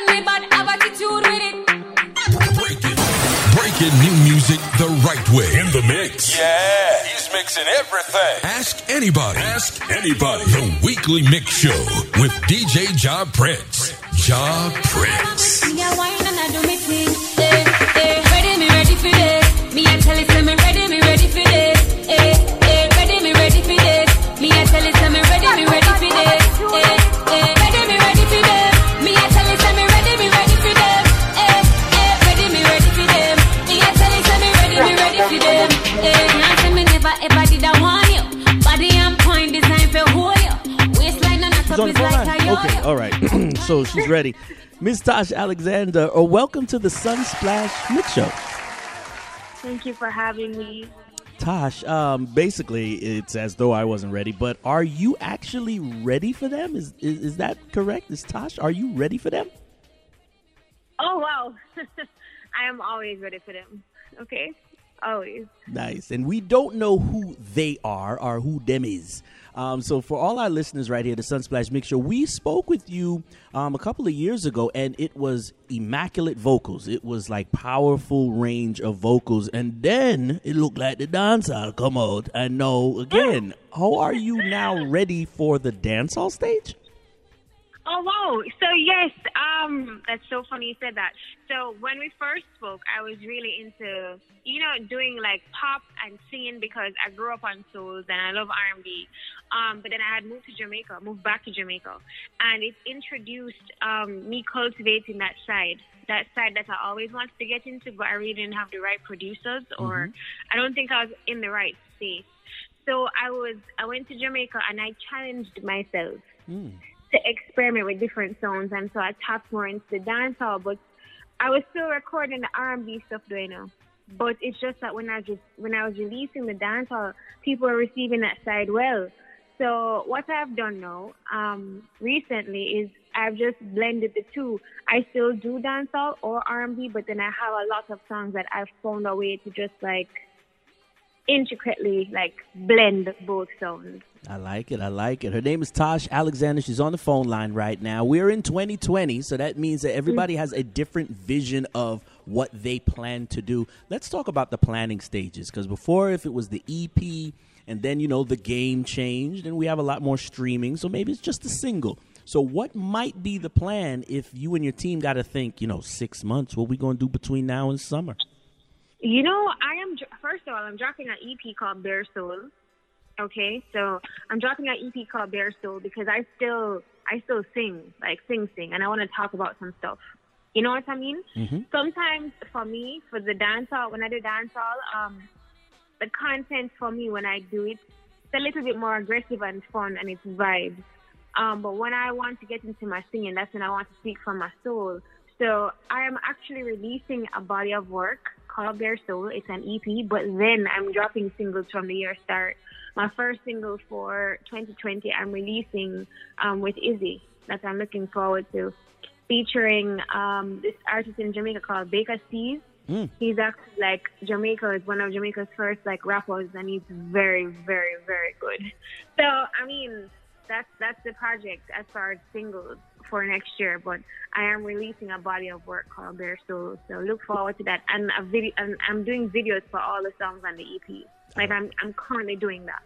on me, but have attitude with it. Breaking, breaking new music the right way. In the mix. Yeah, he's mixing everything. Ask anybody. Ask anybody. The weekly mix show with DJ Job Prince. Job Prince. On the is like line. Okay, all right. so she's ready. Miss Tosh Alexander, or welcome to the Sunsplash Mix Show. Thank you for having me. Tosh, um, basically, it's as though I wasn't ready, but are you actually ready for them? Is, is is that correct? Is Tosh, are you ready for them? Oh wow, I am always ready for them. Okay, always. Nice. And we don't know who they are or who them is. Um, so for all our listeners right here, the Sunsplash Mix Show, we spoke with you um, a couple of years ago, and it was immaculate vocals. It was like powerful range of vocals, and then it looked like the dancehall come out. And no, again, how are you now ready for the dancehall stage? Oh wow! So yes, um, that's so funny you said that. So when we first spoke, I was really into you know doing like pop and singing because I grew up on souls and I love R and B. Um, but then I had moved to Jamaica, moved back to Jamaica, and it introduced um, me cultivating that side, that side that I always wanted to get into, but I really didn't have the right producers, or I don't think I was in the right space. So I was, I went to Jamaica and I challenged myself to experiment with different sounds, and so I tapped more into the dancehall. But I was still recording the R&B stuff, though, you know. But it's just that when I just when I was releasing the dancehall, people were receiving that side well. So what I've done now, um, recently is I've just blended the two. I still do dancehall or R&B, but then I have a lot of songs that I've found a way to just like intricately like blend both sounds. I like it. I like it. Her name is Tosh Alexander. She's on the phone line right now. We're in 2020, so that means that everybody mm. has a different vision of what they plan to do. Let's talk about the planning stages because before, if it was the EP and then, you know, the game changed and we have a lot more streaming, so maybe it's just a single. So, what might be the plan if you and your team got to think, you know, six months? What we going to do between now and summer? You know, I am first of all, I'm dropping an EP called Bare Soul. Okay, so I'm dropping an EP called Bare Soul because I still I still sing like sing sing, and I want to talk about some stuff. You know what I mean? Sometimes for me, for the dancehall, when I do dancehall, um, the content for me when I do it, it's a little bit more aggressive and fun, and it's vibes. Um, but when I want to get into my singing, that's when I want to speak from my soul. So I am actually releasing a body of work called Bare Soul. It's an EP, but then I'm dropping singles from the year start. My first single for 2020, I'm releasing um, with Izzy that I'm looking forward to, featuring um, this artist in Jamaica called Baker Steve. He's actually like Jamaica is one of Jamaica's first like rappers, and he's very, very, very good. So I mean, that's that's the project as far as singles for next year. But I am releasing a body of work called Bare Soul, so look forward to that. And a video, and I'm doing videos for all the songs on the EP. Like I'm I'm currently doing that.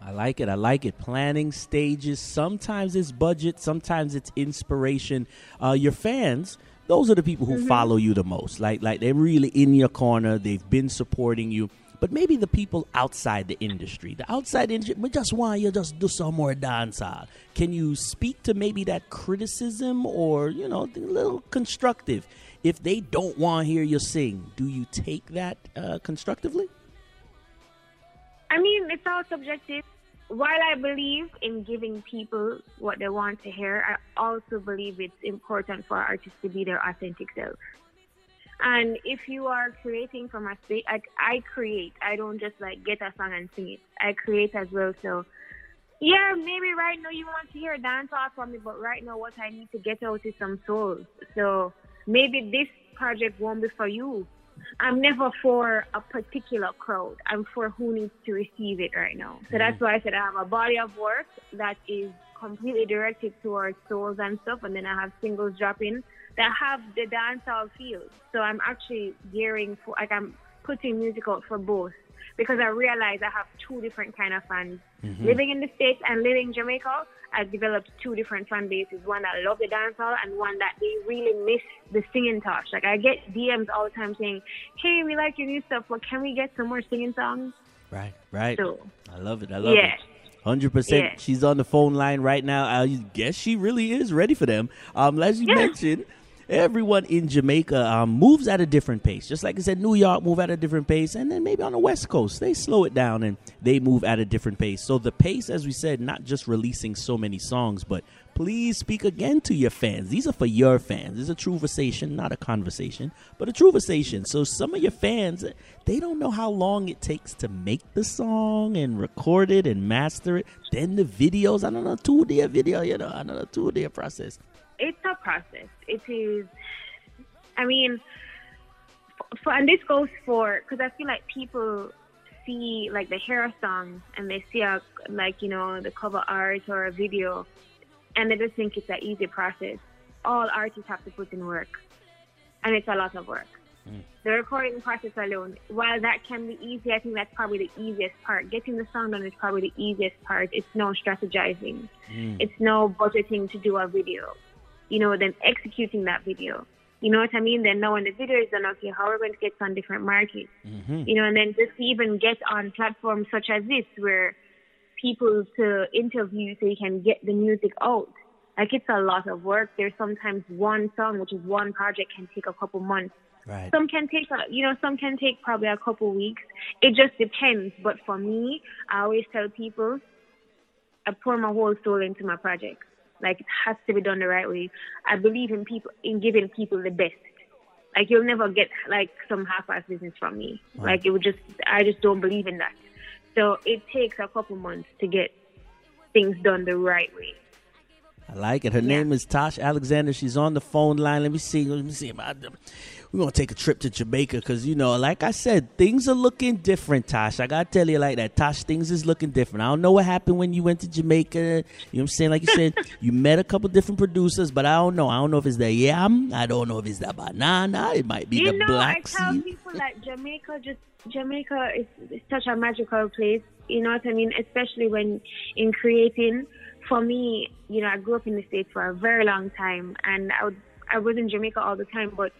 I like it. I like it. Planning stages. Sometimes it's budget. Sometimes it's inspiration. Uh, your fans, those are the people who follow you the most. Like, like they're really in your corner. They've been supporting you. But maybe the people outside the industry, the outside industry, we just want you just do some more dancehall. Can you speak to maybe that criticism or you know, a little constructive? If they don't want to hear you sing, do you take that uh, constructively? I mean, it's all subjective. While I believe in giving people what they want to hear, I also believe it's important for artists to be their authentic self. And if you are creating from a space, like I create, I don't just like get a song and sing it. I create as well. So, yeah, maybe right now you want to hear dancehall from me, but right now what I need to get out is some soul. So maybe this project won't be for you. I'm never for a particular crowd. I'm for who needs to receive it right now. So that's mm. why I said I have a body of work that is completely directed towards souls and stuff, and then I have singles dropping that have the dancehall feel. So I'm actually gearing for like I'm putting music out for both because I realize I have two different kind of fans. Living in the States and living in Jamaica, I've developed two different fan bases. One that love the dancehall and one that they really miss the singing touch. Like I get DMs all the time saying, Hey, we like your new stuff, but can we get some more singing songs? Right, right. So I love it. I love Yeah. it. Hundred percent. She's on the phone line right now. I guess she really is ready for them. Um, as you Yeah. mentioned, everyone in Jamaica um, moves at a different pace. Just like I said, New York move at a different pace, and then maybe on the West Coast they slow it down and they move at a different pace. So the pace, as we said, not just releasing so many songs, but please speak again to your fans. These are for your fans. It's a true conversation, not a conversation, but a true conversation. So some of your fans, they don't know how long it takes to make the song and record it and master it. Then the videos, I don't know, two day video, you know, know, two day process. It's a process. It is. I mean, for, and this goes for because I feel like people see like the hair song and they see a like you know the cover art or a video, and they just think it's an easy process. All artists have to put in work, and it's a lot of work. Mm. The recording process alone, while that can be easy, I think that's probably the easiest part. Getting the song done is probably the easiest part. It's no strategizing. Mm. It's no budgeting to do a video. You know, then executing that video. You know what I mean? Then knowing the video is done, okay, how are we going to get on different markets? Mm-hmm. You know, and then just to even get on platforms such as this where people to interview so you can get the music out. Like it's a lot of work. There's sometimes one song, which is one project, can take a couple months. Right. Some can take, a- you know, some can take probably a couple weeks. It just depends. But for me, I always tell people, I pour my whole soul into my project. Like it has to be done the right way. I believe in people, in giving people the best. Like you'll never get like some half-ass business from me. Like it would just, I just don't believe in that. So it takes a couple months to get things done the right way. I like it. Her name is Tosh Alexander. She's on the phone line. Let me see. Let me see. We're gonna take a trip to Jamaica because you know, like I said, things are looking different. Tosh, I gotta tell you like that. Tosh, things is looking different. I don't know what happened when you went to Jamaica. You know what I'm saying? Like you said, you met a couple different producers, but I don't know. I don't know if it's the yam. I don't know if it's the banana. It might be you the know, black I tell seed. people that Jamaica just Jamaica is, is such a magical place. You know what I mean? Especially when in creating. For me, you know, I grew up in the states for a very long time, and I would I was in Jamaica all the time. But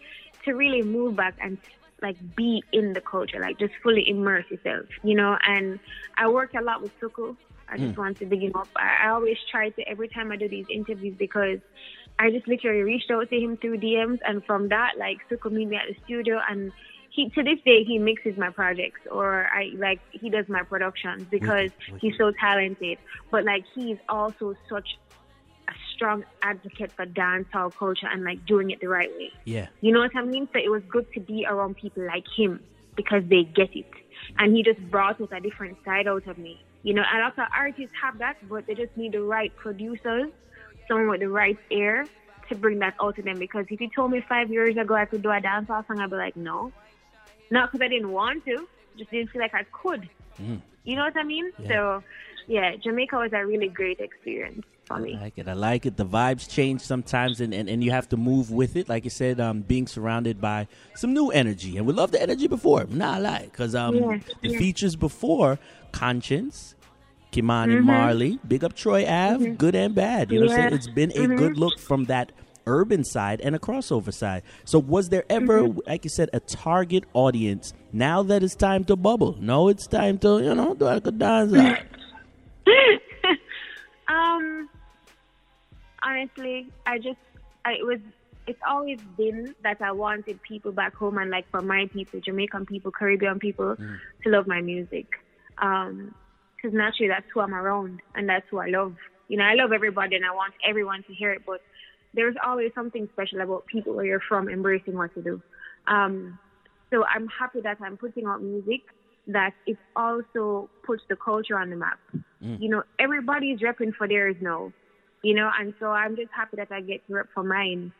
to really move back and like be in the culture, like just fully immerse yourself, you know. And I work a lot with Suku. I just hmm. want to big him up. I, I always try to every time I do these interviews because I just literally reached out to him through DMs, and from that, like Suku meet me at the studio, and he to this day he mixes my projects or I like he does my productions because he's so talented. But like he's also such a strong advocate for dancehall culture and like doing it the right way. Yeah. You know what I mean? So it was good to be around people like him because they get it. And he just brought out a different side out of me. You know, a lot of artists have that, but they just need the right producers, someone with the right ear to bring that out to them. Because if you told me five years ago I could do a dancehall song, I'd be like, no. Not because I didn't want to, just didn't feel like I could. You know what I mean? Yeah. So, yeah, Jamaica was a really great experience for me. I like it. I like it. The vibes change sometimes, and, and, and you have to move with it. Like you said, um, being surrounded by some new energy, and we love the energy before. Nah, lie, because um, Yeah, the yeah. features before Konshens, Kimani Mm-hmm. Marley, Big Up Troy Ave, good and bad. You know what I'm saying? It's been a Mm-hmm. good look from that urban side and a crossover side. So, was there ever, Mm-hmm. like you said, a target audience? Now that it's time to bubble, no, it's time to you know do like a dance. Um, honestly, I just, I it was, it's always been that I wanted people back home and like for my people, Jamaican people, Caribbean people, to love my music. Um, because naturally that's who I'm around and that's who I love. You know, I love everybody and I want everyone to hear it, but there's always something special about people where you're from embracing what you do. Um, so I'm happy that I'm putting out music that it also puts the culture on the map. You know, everybody's repping for theirs now. You know, and so I'm just happy that I get to rep for mine.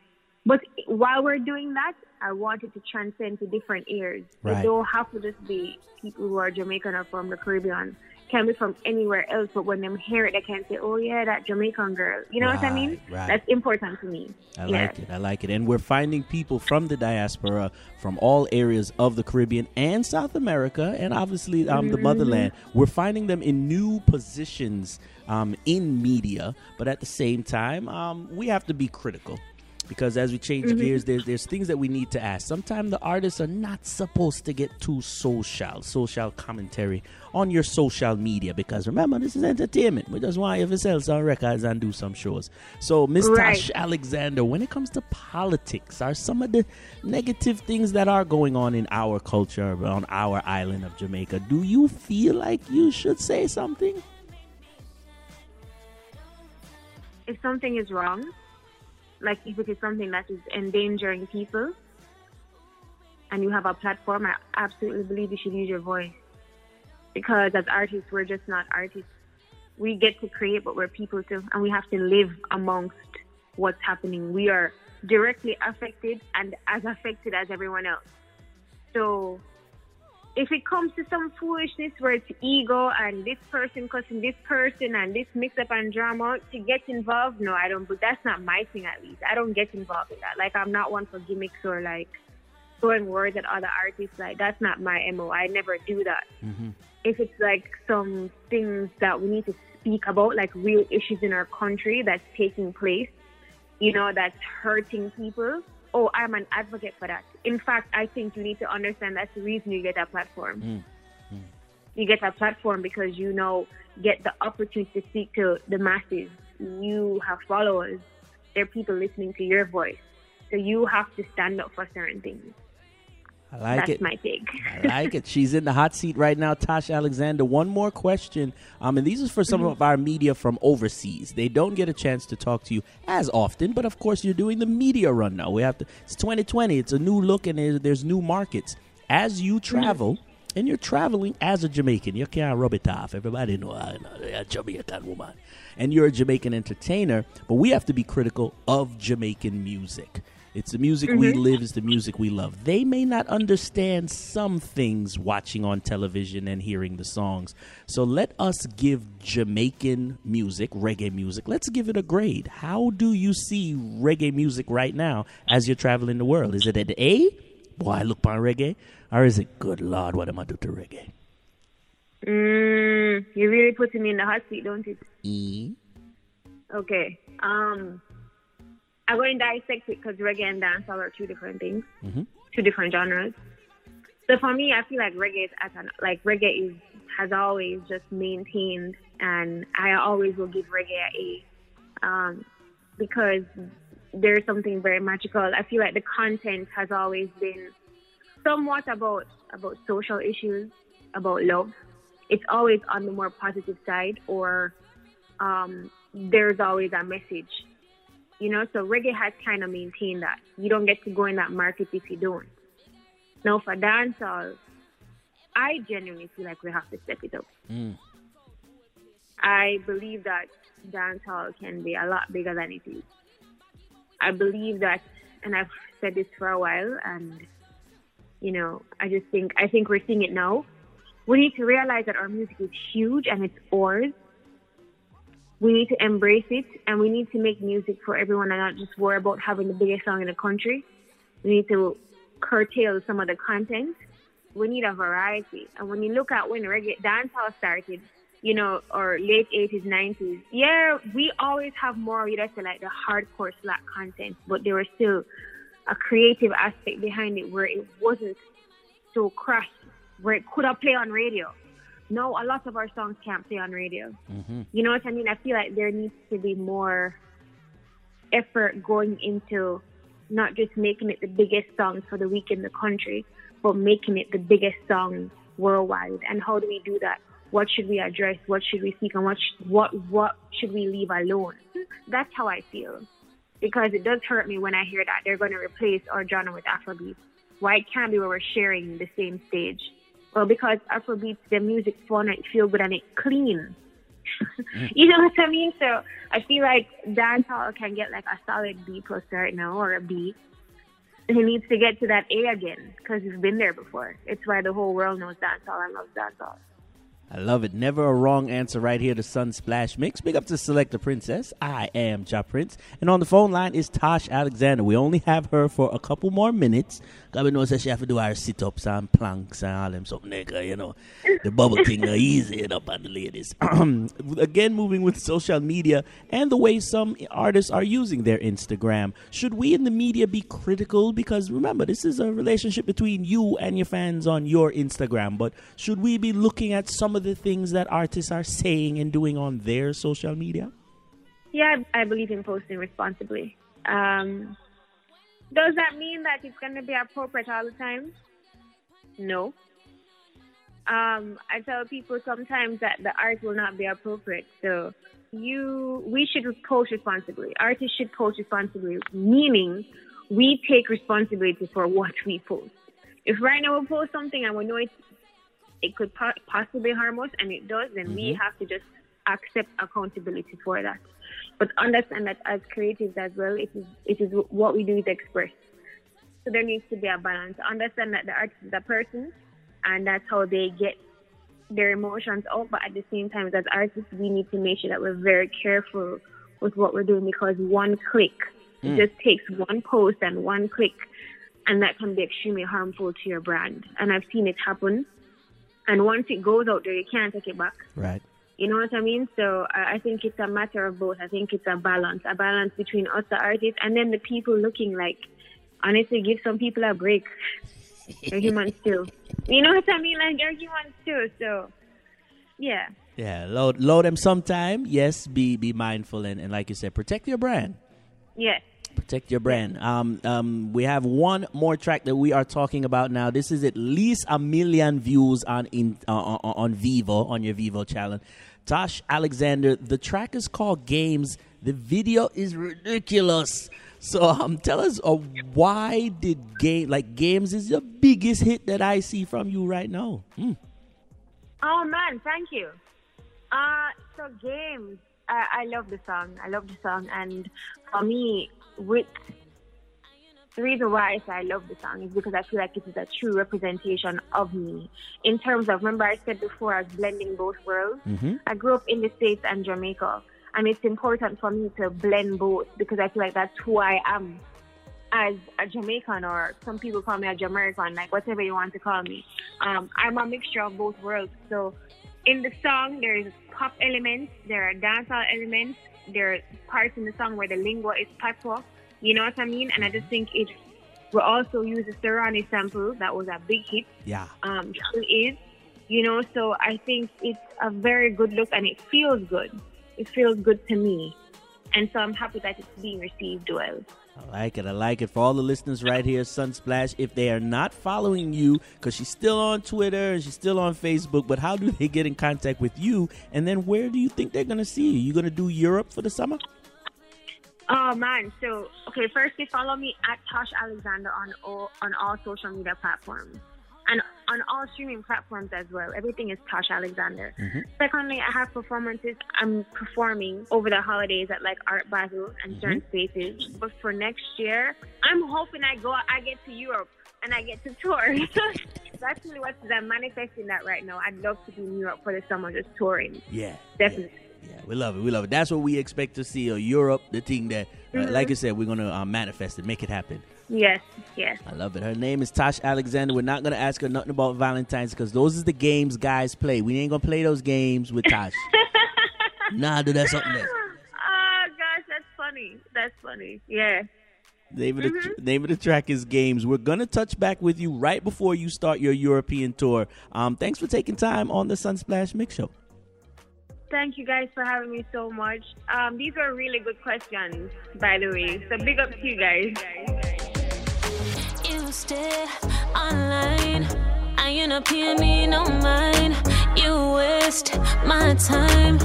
But while we're doing that, I wanted to transcend to different ears. Right. It don't have to just be people who are Jamaican or from the Caribbean. Can be from anywhere else, but when them hear it, they can say, "Oh yeah, that Jamaican girl." You know what I mean? Right, right. That's important to me. I yeah. like it. I like it. And we're finding people from the diaspora from all areas of the Caribbean and South America, and obviously um, Mm-hmm. the motherland. We're finding them in new positions um, in media, but at the same time, um, we have to be critical. Because as we change Mm-hmm. gears, there's, there's things that we need to ask. Sometimes the artists are not supposed to get too social, social commentary on your social media. Because remember, this is entertainment. We just want you to sell some records and do some shows. So, Miss Right. Tosh Alexander, when it comes to politics, are some of the negative things that are going on in our culture on our island of Jamaica? Do you feel like you should say something? if something is wrong, like if it is something that is endangering people, and you have a platform, I absolutely believe you should use your voice. Because as artists, we're just not artists. We get to create, but we're people too, and we have to live amongst what's happening. We are directly affected and as affected as everyone else. So if it comes to some foolishness where it's ego and this person cussing this person and this mix up and drama to get involved, no, I don't. But that's not my thing. At least I don't get involved in that. Like I'm not one for gimmicks or like throwing words at other artists. Like that's not my mo. I never do that. Mm-hmm. If it's like some things that we need to speak about, like real issues in our country that's taking place, you know, that's hurting people. Oh, I'm an advocate for that. In fact, I think you need to understand that's the reason you get that platform. Hmm. You get that platform because you know get the opportunity to speak to the masses. You have followers. There are people listening to your voice. So you have to stand up for certain things. I like That's it. my take. I like it. She's in the hot seat right now, Tasha Alexander. One more question, um, and these is for some mm-hmm. of our media from overseas. They don't get a chance to talk to you as often, but of course, you're doing the media run now. We have to. It's 2020. It's a new look, and there's, there's new markets. As you travel, and you're traveling as a Jamaican, you can't rub it off. Everybody know uh, I'm uh, a Jamaican woman, and you're a Jamaican entertainer. But we have to be critical of Jamaican music. It's the music we live, it's the music we love. They may not understand some things watching on television and hearing the songs. So let us give Jamaican music, reggae music, let's give it a grade. How do you see reggae music right now as you're traveling the world? Is it an A? Boy, I look on reggae. Or is it, good Lord, what am I do to reggae? Mm, you're really putting me in the hot seat, don't you? E. Okay. Um, Going to dissect it because reggae and dancehall are two different things, two different genres. So for me, I feel like reggae is at an, like reggae is has always just maintained, and I always will give reggae a A, um, because there's something very magical. I feel like the content has always been somewhat about about social issues, about love. It's always on the more positive side, or um, there's always a message. You know, so reggae has kind of maintained that. You don't get to go in that market if you don't. Now for dancehall, I genuinely feel like we have to step it up. Hmm. I believe that dancehall can be a lot bigger than it is. I believe that, and I've said this for a while, and you know, I just think I think we're seeing it now. We need to realize that our music is huge and it's ours. We need to embrace it, and we need to make music for everyone, and not just worry about having the biggest song in the country. We need to curtail some of the content. We need a variety, and when you look at when reggae dancehall started, you know, or late 80s, 90s, yeah, we always have more, let's say, like the hardcore slack content, but there was still a creative aspect behind it where it wasn't so crushed, where it could have played on radio. No, a lot of our songs can't play on radio. Mm-hmm. You know what I mean? I feel like there needs to be more effort going into not just making it the biggest song for the week in the country, but making it the biggest song worldwide. And how do we do that? What should we address? What should we seek? And what sh- what what should we leave alone? That's how I feel, because it does hurt me when I hear that they're going to replace our genre with Afrobeat. Why it can't be where we're sharing the same stage? Well, because Afrobeat, the music's fun, and it feel good, and it clean. you know what I mean? So I feel like dancehall can get like a solid B plus right now or a B. He needs to get to that A again because he's been there before. It's why the whole world knows dancehall and loves dancehall. I love it. Never a wrong answer right here to Sunsplash Mix. Big up to Selector Princess. I am Ja Prince. And on the phone line is Tosh Alexander. We only have her for a couple more minutes. Because we know that she have to do her sit ups and planks and all them something, nigga, you know. The bubble thing are easy up on the ladies. Again, moving with social media and the way some artists are using their Instagram. Should we in the media be critical? Because remember, this is a relationship between you and your fans on your Instagram. But should we be looking at some of the things that artists are saying and doing on their social media? Yeah, I, believe in posting responsibly. Um, does that mean that it's going to be appropriate all the time? No. Um, I tell people sometimes that the art will not be appropriate. So you, we should post responsibly. Artists should post responsibly, meaning we take responsibility for what we post. If right now we post something and we know it, it could po- possibly harm us, and it does, then we mm-hmm. have to just accept accountability for that. But understand that as creatives as well, it is it is what we do is express. So there needs to be a balance. Understand that the artist is a person, and that's how they get their emotions out. But at the same time, as artists, we need to make sure that we're very careful with what we're doing because one click, it mm. just takes one post and one click, and that can be extremely harmful to your brand. And I've seen it happen. And once it goes out there, you can't take it back. Right. You know what I mean? So I I think it's a matter of both. I think it's a balance, a balance between us, the artists, and then the people looking like, honestly, give some people a break. They're humans too. You know what I mean? Like they're humans too. So, yeah. Yeah, load load them sometime. Yes, be be mindful and, and like you said, protect your brand. Yes. Protect your brand. Um, um, we have one more track that we are talking about now. This is at least a million views on in uh, on, on Vevo on your Vevo channel. Tosh Alexander. The track is called Games. The video is ridiculous. So um, tell us uh, why did game like Games is the biggest hit that I see from you right now. Hmm. Oh man, thank you. Uh, so games. I, I love the song. I love the song, and for me, with the reason why I say I love the song is because I feel like it is a true representation of me. In terms of, remember I said before, I was blending both worlds. I grew up in the States and Jamaica, and it's important for me to blend both because I feel like that's who I am as a Jamaican, or some people call me a Jamaican, like whatever you want to call me. Um, I'm a mixture of both worlds. So in the song, there is pop elements, there are dancehall elements, there are parts in the song where the lingua is patois. You know what I mean? And I just think it. We also use the Serani sample that was a big hit. Yeah. Um, still is. You know, so I think it's a very good look and it feels good. It feels good to me. And so I'm happy that it's being received well. I like it. I like it. For all the listeners right here, Sunsplash, if they are not following you, because she's still on Twitter and she's still on Facebook, but how do they get in contact with you? And then where do you think they're going to see you? You going to do Europe for the summer? Oh man! So okay, firstly, follow me at Tosh Alexander on all on all social media platforms and on all streaming platforms as well. Everything is Tosh Alexander. Secondly, I have performances. I'm performing over the holidays at like Art Basel and certain spaces. But for next year, I'm hoping I go. I get to Europe and I get to tour. That's really what I'm manifesting that right now. I'd love to be in Europe for the summer, just touring. Yeah. Definitely. Yeah, yeah, we love it. We love it. That's what we expect to see. Uh, Europe, the thing that, uh, like I said, we're going to uh, manifest it, make it happen. Yes, yes. I love it. Her name is Tosh Alexander. We're not going to ask her nothing about Valentine's because those is the games guys play. We ain't going to play those games with Tosh. nah, do that something else. Oh gosh, that's funny. That's funny. Yeah. Name of, the tr- name of the track is Games. We're going to touch back with you right before you start your European tour. Um, thanks for taking time on the Sunsplash Mix Show. Thank you guys for having me so much. Um, these are really good questions, by the way. So big up to you guys. You stay online. I end up paying me no mind. You waste my time.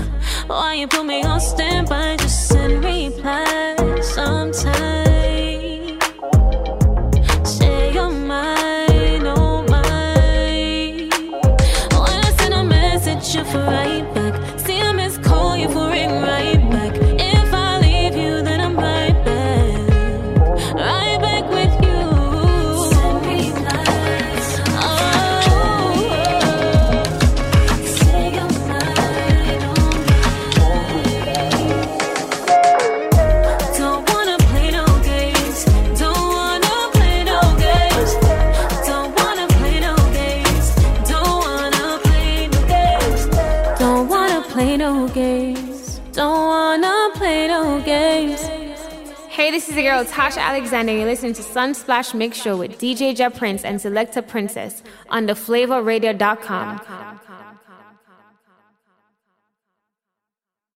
Why you put me on standby? Just send replies sometime. Tasha Alexander. You're listening to Sunsplash Mix Show with DJ Ja Prince and Selecta Princess on theflavorradio.com.